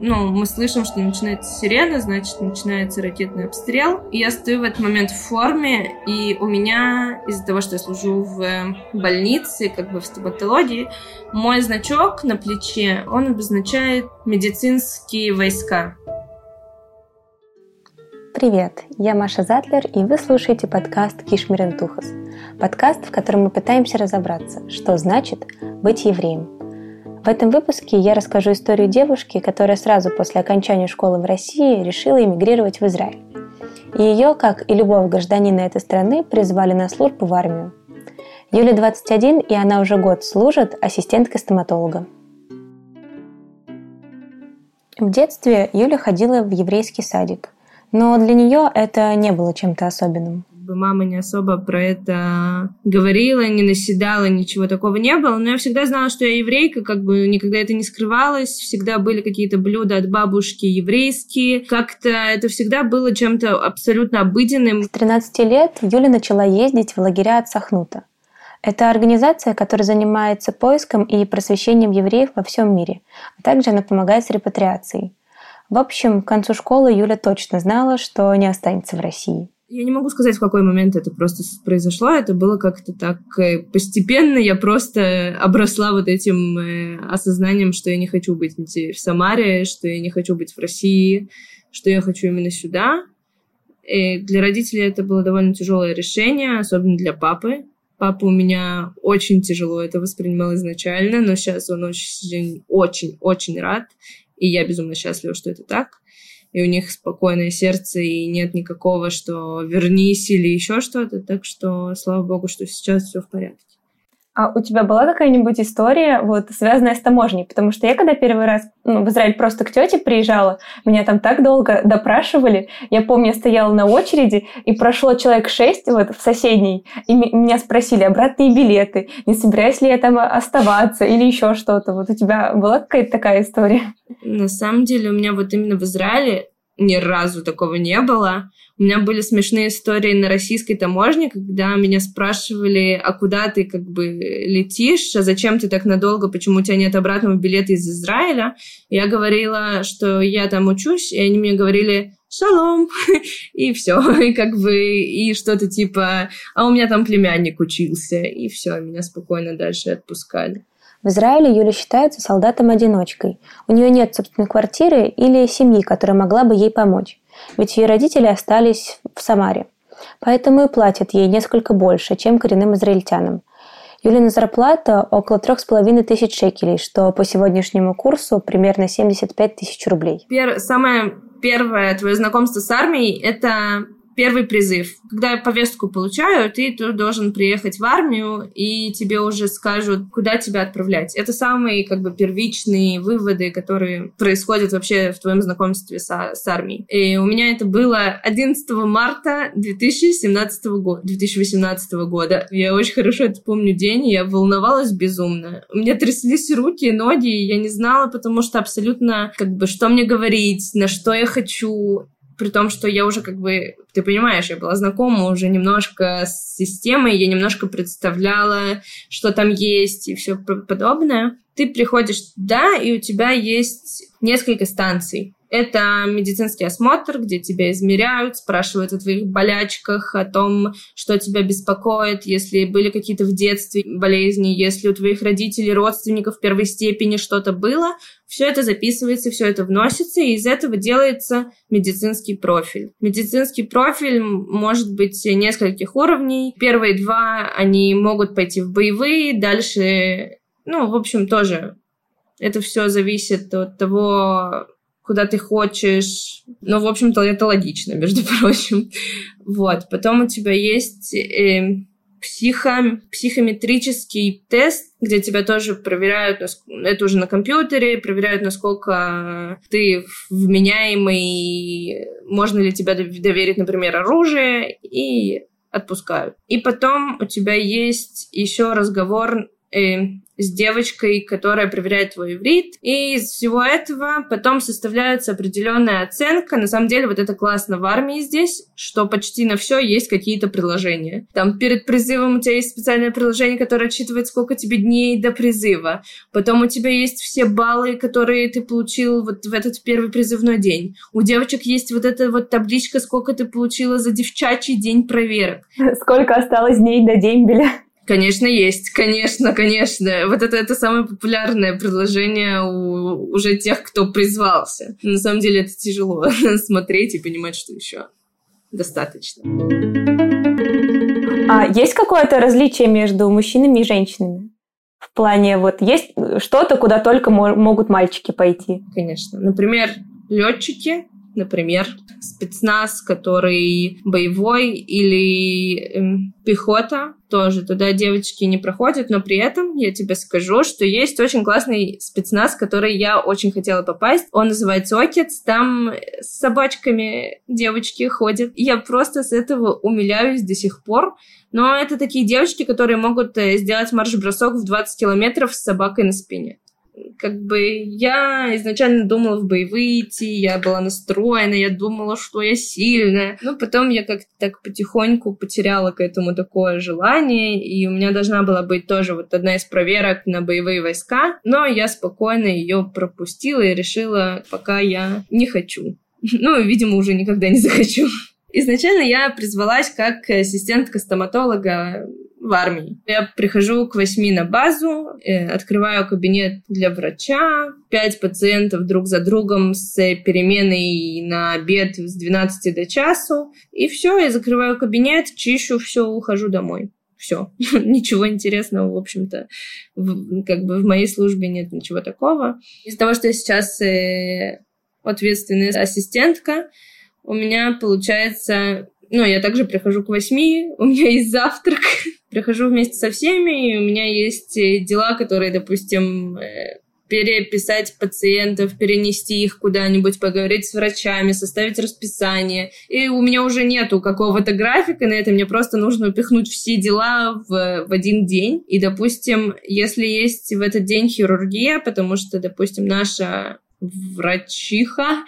ну, мы слышим, что начинается сирена, значит, начинается ракетный обстрел. И я стою в этот момент в форме, и у меня, из-за того, что я служу в больнице, как бы в стоматологии, мой значок на плече, он обозначает медицинские войска. Привет, я Маша Затлер, и вы слушаете подкаст Кишмирентухас. Подкаст, в котором мы пытаемся разобраться, что значит быть евреем – в этом выпуске я расскажу историю девушки, которая сразу после окончания школы в России решила эмигрировать в Израиль. И ее, как и любого гражданина этой страны, призвали на службу в армию. Юле 21, и она уже год служит ассистенткой стоматолога. В детстве Юля ходила в еврейский садик, но для нее это не было чем-то особенным бы мама не особо про это говорила, не наседала, ничего такого не было. Но я всегда знала, что я еврейка, как бы никогда это не скрывалось. Всегда были какие-то блюда от бабушки еврейские. Как-то это всегда было чем-то абсолютно обыденным. С 13 лет Юля начала ездить в лагеря от Сахнута. Это организация, которая занимается поиском и просвещением евреев во всем мире, а также она помогает с репатриацией. В общем, к концу школы Юля точно знала, что не останется в России. Я не могу сказать, в какой момент это просто произошло. Это было как-то так э, постепенно. Я просто обросла вот этим э, осознанием, что я не хочу быть в Самаре, что я не хочу быть в России, что я хочу именно сюда. И для родителей это было довольно тяжелое решение, особенно для папы. Папа у меня очень тяжело это воспринимал изначально, но сейчас он очень-очень рад, и я безумно счастлива, что это так и у них спокойное сердце, и нет никакого, что вернись или еще что-то. Так что, слава богу, что сейчас все в порядке. А у тебя была какая-нибудь история, вот, связанная с таможней? Потому что я, когда первый раз ну, в Израиль просто к тете приезжала, меня там так долго допрашивали. Я помню, я стояла на очереди, и прошло человек шесть вот в соседней, и меня спросили обратные билеты, не собираюсь ли я там оставаться или еще что-то. Вот у тебя была какая-то такая история? На самом деле у меня вот именно в Израиле ни разу такого не было. У меня были смешные истории на российской таможне, когда меня спрашивали, а куда ты как бы летишь, а зачем ты так надолго, почему у тебя нет обратного билета из Израиля. Я говорила, что я там учусь, и они мне говорили, шалом, и все, и как бы, и что-то типа, а у меня там племянник учился, и все, меня спокойно дальше отпускали. В Израиле Юля считается солдатом-одиночкой. У нее нет собственной квартиры или семьи, которая могла бы ей помочь. Ведь ее родители остались в Самаре. Поэтому и платят ей несколько больше, чем коренным израильтянам. Юлина зарплата около трех с половиной тысяч шекелей, что по сегодняшнему курсу примерно 75 тысяч рублей. Пер- самое первое твое знакомство с армией – это первый призыв. Когда я повестку получаю, ты должен приехать в армию, и тебе уже скажут, куда тебя отправлять. Это самые как бы первичные выводы, которые происходят вообще в твоем знакомстве с, с армией. И у меня это было 11 марта 2017 года, 2018 года. Я очень хорошо это помню день, я волновалась безумно. У меня тряслись руки, ноги, я не знала, потому что абсолютно как бы что мне говорить, на что я хочу при том, что я уже как бы, ты понимаешь, я была знакома уже немножко с системой, я немножко представляла, что там есть и все подобное. Ты приходишь туда, и у тебя есть несколько станций. Это медицинский осмотр, где тебя измеряют, спрашивают о твоих болячках, о том, что тебя беспокоит, если были какие-то в детстве болезни, если у твоих родителей, родственников первой степени что-то было. Все это записывается, все это вносится, и из этого делается медицинский профиль. Медицинский профиль может быть нескольких уровней. Первые два, они могут пойти в боевые, дальше, ну, в общем, тоже это все зависит от того, куда ты хочешь. Ну, в общем-то, это логично, между прочим. Вот. Потом у тебя есть э, психо, психометрический тест, где тебя тоже проверяют, это уже на компьютере, проверяют, насколько ты вменяемый, можно ли тебя доверить, например, оружие, и отпускают. И потом у тебя есть еще разговор э, с девочкой, которая проверяет твой иврит. И из всего этого потом составляется определенная оценка. На самом деле вот это классно в армии здесь, что почти на все есть какие-то приложения. Там перед призывом у тебя есть специальное приложение, которое отчитывает, сколько тебе дней до призыва. Потом у тебя есть все баллы, которые ты получил вот в этот первый призывной день. У девочек есть вот эта вот табличка, сколько ты получила за девчачий день проверок. Сколько осталось дней до дембеля. Конечно, есть, конечно, конечно. Вот это, это самое популярное предложение у уже тех, кто призвался. На самом деле это тяжело смотреть и понимать, что еще достаточно. А есть какое-то различие между мужчинами и женщинами? В плане вот есть что-то, куда только могут мальчики пойти? Конечно. Например, летчики например, спецназ, который боевой, или э, пехота, тоже туда девочки не проходят, но при этом я тебе скажу, что есть очень классный спецназ, который я очень хотела попасть. Он называется Окец, там с собачками девочки ходят. Я просто с этого умиляюсь до сих пор. Но это такие девочки, которые могут э, сделать марш-бросок в 20 километров с собакой на спине как бы я изначально думала в боевые идти, я была настроена, я думала, что я сильная. Но потом я как-то так потихоньку потеряла к этому такое желание, и у меня должна была быть тоже вот одна из проверок на боевые войска, но я спокойно ее пропустила и решила, пока я не хочу. Ну, видимо, уже никогда не захочу. Изначально я призвалась как ассистентка стоматолога в армии. Я прихожу к восьми на базу, э, открываю кабинет для врача, пять пациентов друг за другом с переменой на обед с 12 до часу, и все, я закрываю кабинет, чищу, все, ухожу домой. Все, ничего интересного, в общем-то, как бы в моей службе нет ничего такого. Из-за того, что я сейчас э, ответственная ассистентка, у меня получается ну, я также прихожу к восьми, у меня есть завтрак, прихожу вместе со всеми, и у меня есть э, дела, которые, допустим, э, переписать пациентов, перенести их куда-нибудь, поговорить с врачами, составить расписание. И у меня уже нету какого-то графика на это, мне просто нужно упихнуть все дела в, в один день. И, допустим, если есть в этот день хирургия, потому что, допустим, наша врачиха,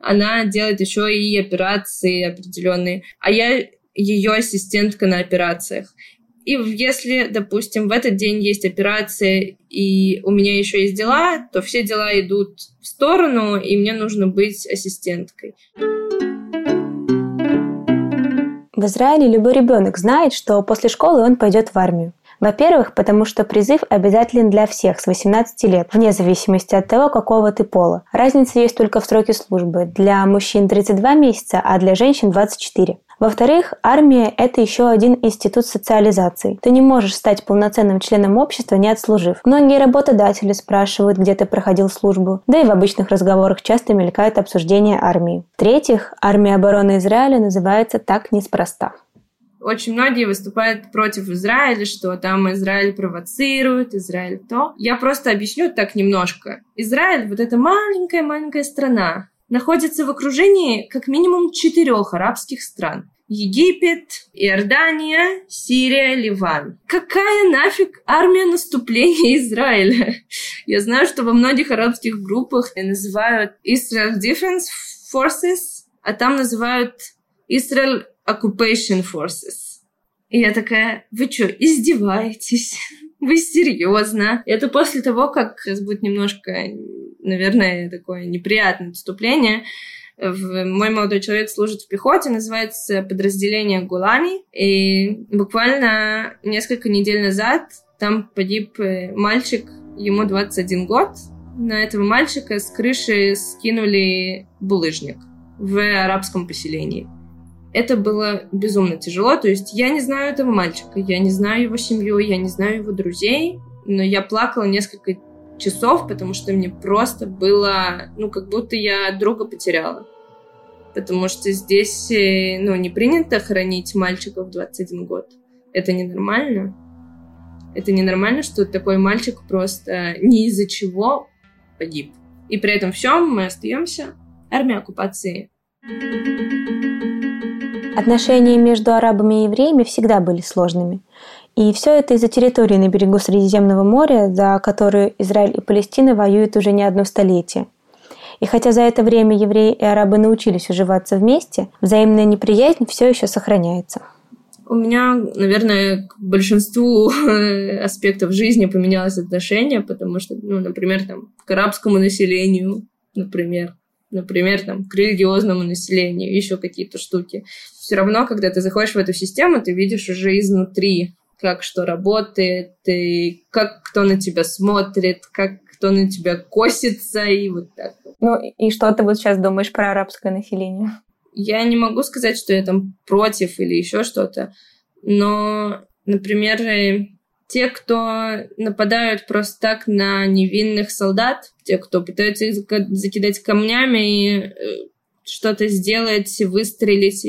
она делает еще и операции определенные, а я ее ассистентка на операциях. И если, допустим, в этот день есть операция, и у меня еще есть дела, то все дела идут в сторону, и мне нужно быть ассистенткой. В Израиле любой ребенок знает, что после школы он пойдет в армию. Во-первых, потому что призыв обязателен для всех с 18 лет, вне зависимости от того, какого ты пола. Разница есть только в сроке службы. Для мужчин 32 месяца, а для женщин 24. Во-вторых, армия – это еще один институт социализации. Ты не можешь стать полноценным членом общества, не отслужив. Многие работодатели спрашивают, где ты проходил службу, да и в обычных разговорах часто мелькает обсуждение армии. В-третьих, армия обороны Израиля называется так неспроста очень многие выступают против Израиля, что там Израиль провоцирует, Израиль то. Я просто объясню так немножко. Израиль, вот эта маленькая-маленькая страна, находится в окружении как минимум четырех арабских стран. Египет, Иордания, Сирия, Ливан. Какая нафиг армия наступления Израиля? Я знаю, что во многих арабских группах называют Israel Defense Forces, а там называют Israel Occupation Forces. И я такая, вы что, издеваетесь? Вы серьезно? Это после того, как сейчас будет немножко, наверное, такое неприятное отступление. Мой молодой человек служит в пехоте, называется подразделение Гулани. И буквально несколько недель назад там погиб э, мальчик, ему 21 год. На этого мальчика с крыши скинули булыжник в арабском поселении. Это было безумно тяжело. То есть я не знаю этого мальчика, я не знаю его семью, я не знаю его друзей, но я плакала несколько часов, потому что мне просто было, ну, как будто я друга потеряла. Потому что здесь, э, ну, не принято хоронить мальчиков в 21 год. Это ненормально. Это ненормально, что такой мальчик просто ни из-за чего погиб. И при этом всем мы остаемся армией оккупации. Отношения между арабами и евреями всегда были сложными. И все это из-за территории на берегу Средиземного моря, за которую Израиль и Палестина воюют уже не одно столетие. И хотя за это время евреи и арабы научились уживаться вместе, взаимная неприязнь все еще сохраняется. У меня, наверное, к большинству аспектов жизни поменялось отношение, потому что, ну, например, там, к арабскому населению, например, например, там, к религиозному населению, еще какие-то штуки. Все равно, когда ты заходишь в эту систему, ты видишь уже изнутри, как что работает, и как кто на тебя смотрит, как кто на тебя косится, и вот так. Ну, и что ты вот сейчас думаешь про арабское население? Я не могу сказать, что я там против или еще что-то, но, например, те, кто нападают просто так на невинных солдат, те, кто пытаются их закидать камнями и э, что-то сделать, выстрелить.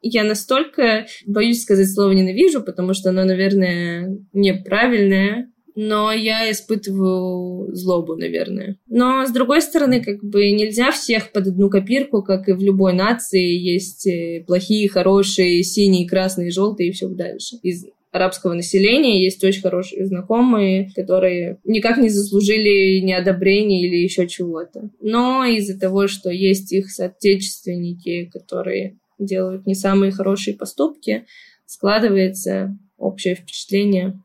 Я настолько боюсь сказать слово «ненавижу», потому что оно, наверное, неправильное, но я испытываю злобу, наверное. Но, с другой стороны, как бы нельзя всех под одну копирку, как и в любой нации есть э, плохие, хорошие, синие, красные, желтые и все дальше. Арабского населения есть очень хорошие знакомые, которые никак не заслужили ни одобрения или еще чего-то. Но из-за того, что есть их соотечественники, которые делают не самые хорошие поступки, складывается общее впечатление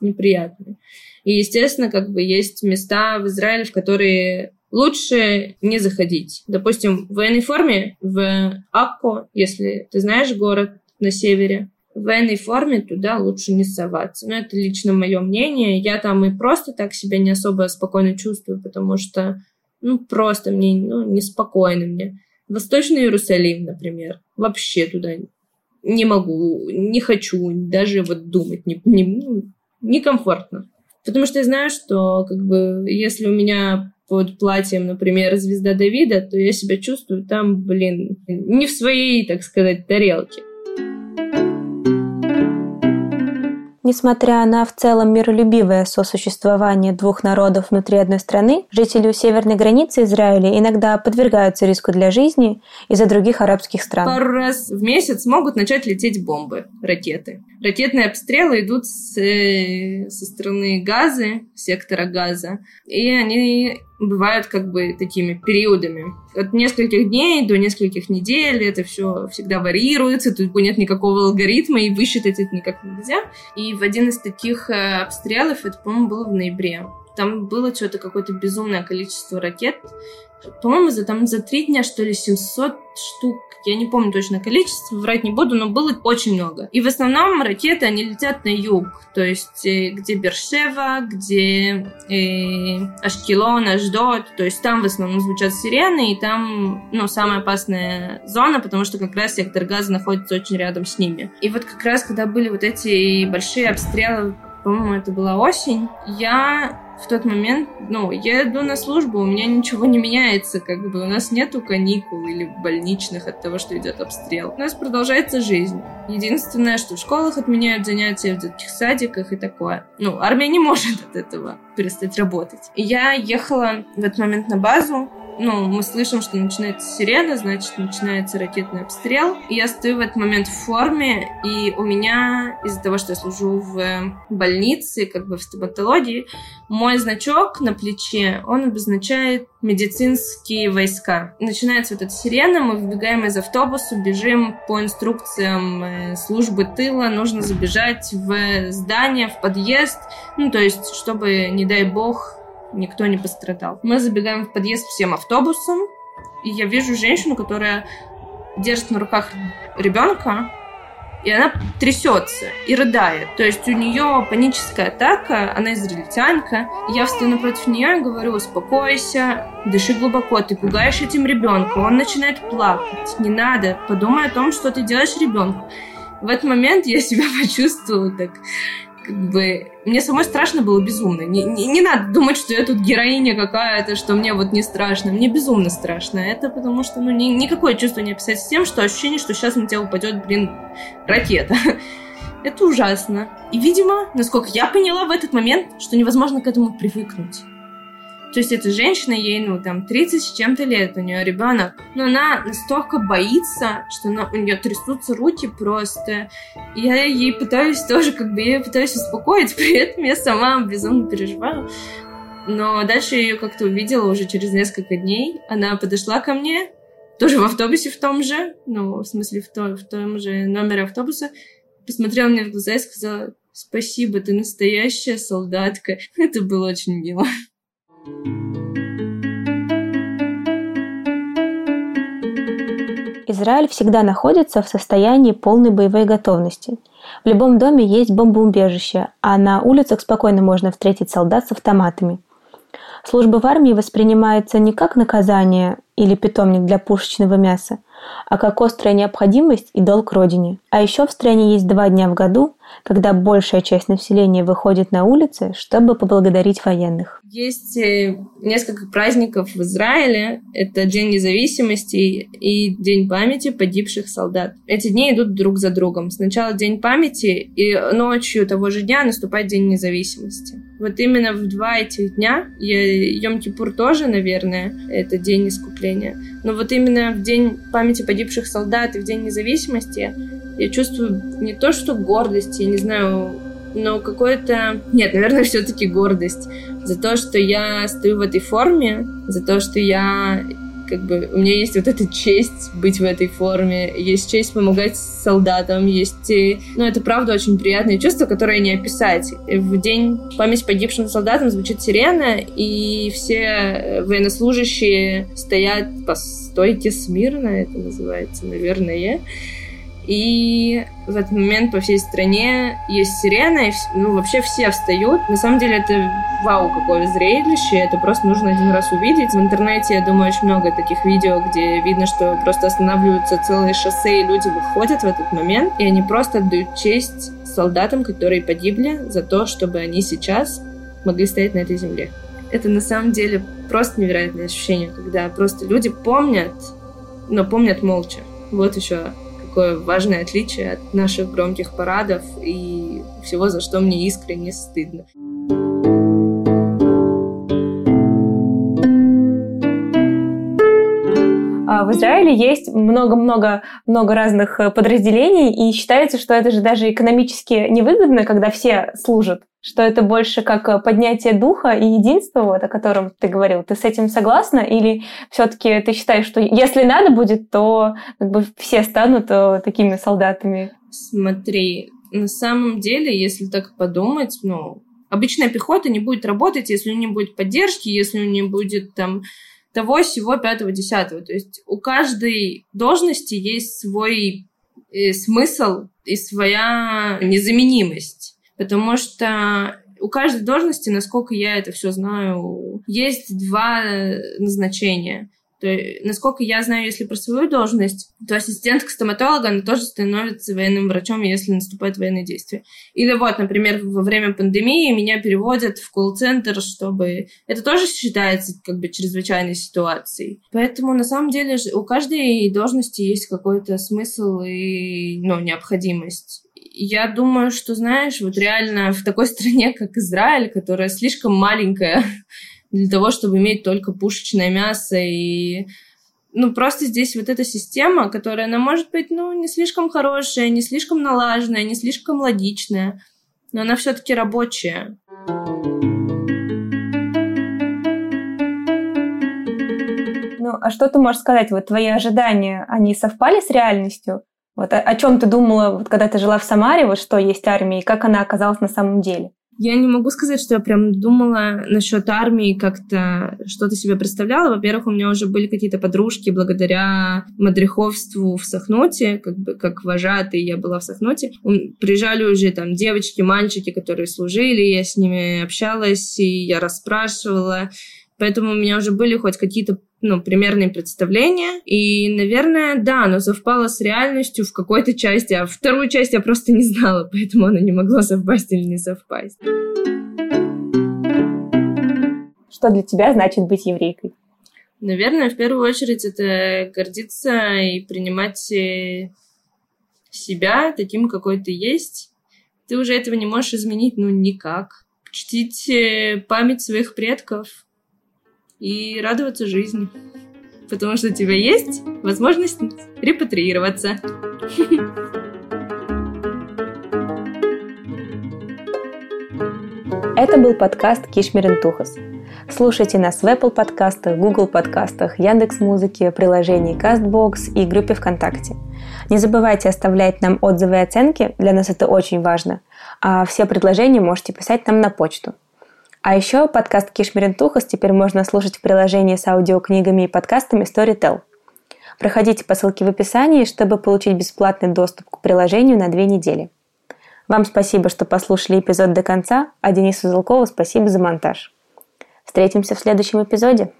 неприятные. И, естественно, как бы есть места в Израиле, в которые лучше не заходить. Допустим, в военной форме в Акко, если ты знаешь город на севере, военной форме туда лучше не соваться. Но это лично мое мнение. Я там и просто так себя не особо спокойно чувствую, потому что, ну, просто мне, ну, неспокойно мне. Восточный Иерусалим, например, вообще туда не могу, не хочу даже вот думать, не, не, ну, некомфортно. Потому что я знаю, что как бы если у меня под платьем, например, звезда Давида, то я себя чувствую там, блин, не в своей, так сказать, тарелке. Несмотря на в целом миролюбивое сосуществование двух народов внутри одной страны, жители у северной границы Израиля иногда подвергаются риску для жизни из-за других арабских стран. Пару раз в месяц могут начать лететь бомбы, ракеты. Ракетные обстрелы идут с, э, со стороны Газы, сектора Газа, и они бывают как бы такими периодами. От нескольких дней до нескольких недель это все всегда варьируется, тут нет никакого алгоритма, и высчитать это никак нельзя. И в один из таких э, обстрелов, это, по-моему, было в ноябре, там было что-то какое-то безумное количество ракет, по-моему, за, там за три дня, что ли, 700 штук. Я не помню точно количество, врать не буду, но было очень много. И в основном ракеты, они летят на юг. То есть, э, где Бершева, где э, Ашкелон, Аждот. То есть, там в основном звучат сирены, и там, ну, самая опасная зона, потому что как раз сектор газа находится очень рядом с ними. И вот как раз, когда были вот эти большие обстрелы по-моему, это была осень, я в тот момент, ну, я иду на службу, у меня ничего не меняется, как бы у нас нету каникул или больничных от того, что идет обстрел. У нас продолжается жизнь. Единственное, что в школах отменяют занятия, в детских садиках и такое. Ну, армия не может от этого перестать работать. И я ехала в этот момент на базу, ну, мы слышим, что начинается сирена, значит, начинается ракетный обстрел. И я стою в этот момент в форме, и у меня, из-за того, что я служу в больнице, как бы в стоматологии, мой значок на плече, он обозначает медицинские войска. Начинается вот эта сирена, мы выбегаем из автобуса, бежим по инструкциям э, службы тыла, нужно забежать в здание, в подъезд, ну, то есть, чтобы, не дай бог, никто не пострадал. Мы забегаем в подъезд всем автобусом, и я вижу женщину, которая держит на руках ребенка, и она трясется и рыдает. То есть у нее паническая атака, она израильтянка. Я встаю напротив нее и говорю, успокойся, дыши глубоко, ты пугаешь этим ребенка, он начинает плакать. Не надо, подумай о том, что ты делаешь ребенку. В этот момент я себя почувствовала так как бы мне самой страшно было безумно. Не, не, не надо думать, что я тут героиня какая-то, что мне вот не страшно. Мне безумно страшно. Это потому что, ну, ни, никакое чувство не описать с тем, что ощущение, что сейчас на тебя упадет, блин, ракета. Это ужасно. И, видимо, насколько я поняла в этот момент, что невозможно к этому привыкнуть. То есть эта женщина, ей, ну, там, 30 с чем-то лет, у нее ребенок. Но она настолько боится, что она, у нее трясутся руки просто. Я ей пытаюсь тоже, как бы, я ее пытаюсь успокоить, при этом я сама безумно переживаю. Но дальше я ее как-то увидела уже через несколько дней. Она подошла ко мне, тоже в автобусе в том же, ну, в смысле, в том, в том же номере автобуса, посмотрела мне в глаза и сказала, спасибо, ты настоящая солдатка. Это было очень мило. Израиль всегда находится в состоянии полной боевой готовности. В любом доме есть бомбоубежище, а на улицах спокойно можно встретить солдат с автоматами. Служба в армии воспринимается не как наказание или питомник для пушечного мяса, а как острая необходимость и долг родине. А еще в стране есть два дня в году, когда большая часть населения выходит на улицы, чтобы поблагодарить военных. Есть э, несколько праздников в Израиле. Это День независимости и День памяти погибших солдат. Эти дни идут друг за другом. Сначала День памяти, и ночью того же дня наступает День независимости. Вот именно в два этих дня, Йом-Кипур тоже, наверное, это День искупления, но вот именно в День памяти погибших солдат и в День независимости я чувствую не то, что гордость, я не знаю, но какое-то... Нет, наверное, все-таки гордость за то, что я стою в этой форме, за то, что я как бы у меня есть вот эта честь быть в этой форме, есть честь помогать солдатам, есть... Ну, это правда очень приятное чувство, которое не описать. В день памяти погибшим солдатам звучит сирена, и все военнослужащие стоят по стойке смирно, это называется, наверное, и в этот момент по всей стране есть сирена, и ну, вообще все встают. На самом деле это вау, какое зрелище, это просто нужно один раз увидеть. В интернете, я думаю, очень много таких видео, где видно, что просто останавливаются целые шоссе, и люди выходят в этот момент, и они просто отдают честь солдатам, которые погибли за то, чтобы они сейчас могли стоять на этой земле. Это на самом деле просто невероятное ощущение, когда просто люди помнят, но помнят молча. Вот еще такое важное отличие от наших громких парадов и всего, за что мне искренне стыдно. А в Израиле есть много-много много разных э, подразделений, и считается, что это же даже экономически невыгодно, когда все служат что это больше как э, поднятие духа и единства, вот, о котором ты говорил. Ты с этим согласна? Или все-таки ты считаешь, что если надо будет, то как бы все станут э, такими солдатами? Смотри, на самом деле, если так подумать, ну, обычная пехота не будет работать, если у нее не будет поддержки, если у нее будет там того, всего, пятого, десятого. То есть у каждой должности есть свой э, смысл и своя незаменимость. Потому что у каждой должности, насколько я это все знаю, есть два назначения. То есть, насколько я знаю, если про свою должность, то ассистентка стоматолога, она тоже становится военным врачом, если наступают военные действия. Или вот, например, во время пандемии меня переводят в колл-центр, чтобы... Это тоже считается как бы чрезвычайной ситуацией. Поэтому, на самом деле, у каждой должности есть какой-то смысл и ну, необходимость я думаю, что, знаешь, вот реально в такой стране, как Израиль, которая слишком маленькая для того, чтобы иметь только пушечное мясо и ну, просто здесь вот эта система, которая, она может быть, ну, не слишком хорошая, не слишком налаженная, не слишком логичная, но она все-таки рабочая. Ну, а что ты можешь сказать? Вот твои ожидания, они совпали с реальностью? Вот о, о чем ты думала, вот, когда ты жила в Самаре, вот что есть армия, и как она оказалась на самом деле? Я не могу сказать, что я прям думала насчет армии, как-то что-то себе представляла. Во-первых, у меня уже были какие-то подружки благодаря мадриховству в Сахноте, как бы как вожатый я была в Сахноте. Приезжали уже там девочки, мальчики, которые служили, я с ними общалась, и я расспрашивала. Поэтому у меня уже были хоть какие-то ну, примерные представления. И, наверное, да, оно совпало с реальностью в какой-то части, а вторую часть я просто не знала, поэтому она не могла совпасть или не совпасть. Что для тебя значит быть еврейкой? Наверное, в первую очередь это гордиться и принимать э, себя таким, какой ты есть. Ты уже этого не можешь изменить, ну, никак. Чтить э, память своих предков, и радоваться жизни. Потому что у тебя есть возможность репатриироваться. Это был подкаст Кишмерентухас. Слушайте нас в Apple подкастах, Google подкастах, Яндекс Музыке, приложении CastBox и группе ВКонтакте. Не забывайте оставлять нам отзывы и оценки, для нас это очень важно. А все предложения можете писать нам на почту. А еще подкаст Кишмерентухас теперь можно слушать в приложении с аудиокнигами и подкастами Storytel. Проходите по ссылке в описании, чтобы получить бесплатный доступ к приложению на две недели. Вам спасибо, что послушали эпизод до конца, а Денису Золкову спасибо за монтаж. Встретимся в следующем эпизоде.